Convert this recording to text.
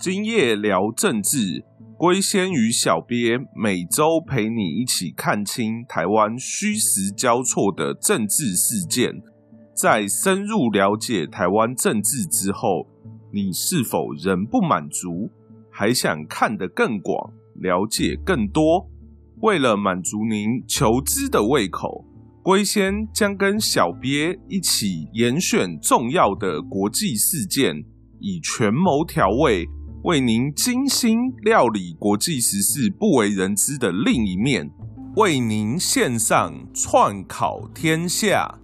今夜聊政治，龟仙与小鳖每周陪你一起看清台湾虚实交错的政治事件。在深入了解台湾政治之后，你是否仍不满足，还想看得更广，了解更多？为了满足您求知的胃口，龟仙将跟小鳖一起严选重要的国际事件，以权谋调味，为您精心料理国际时事不为人知的另一面，为您献上串烤天下。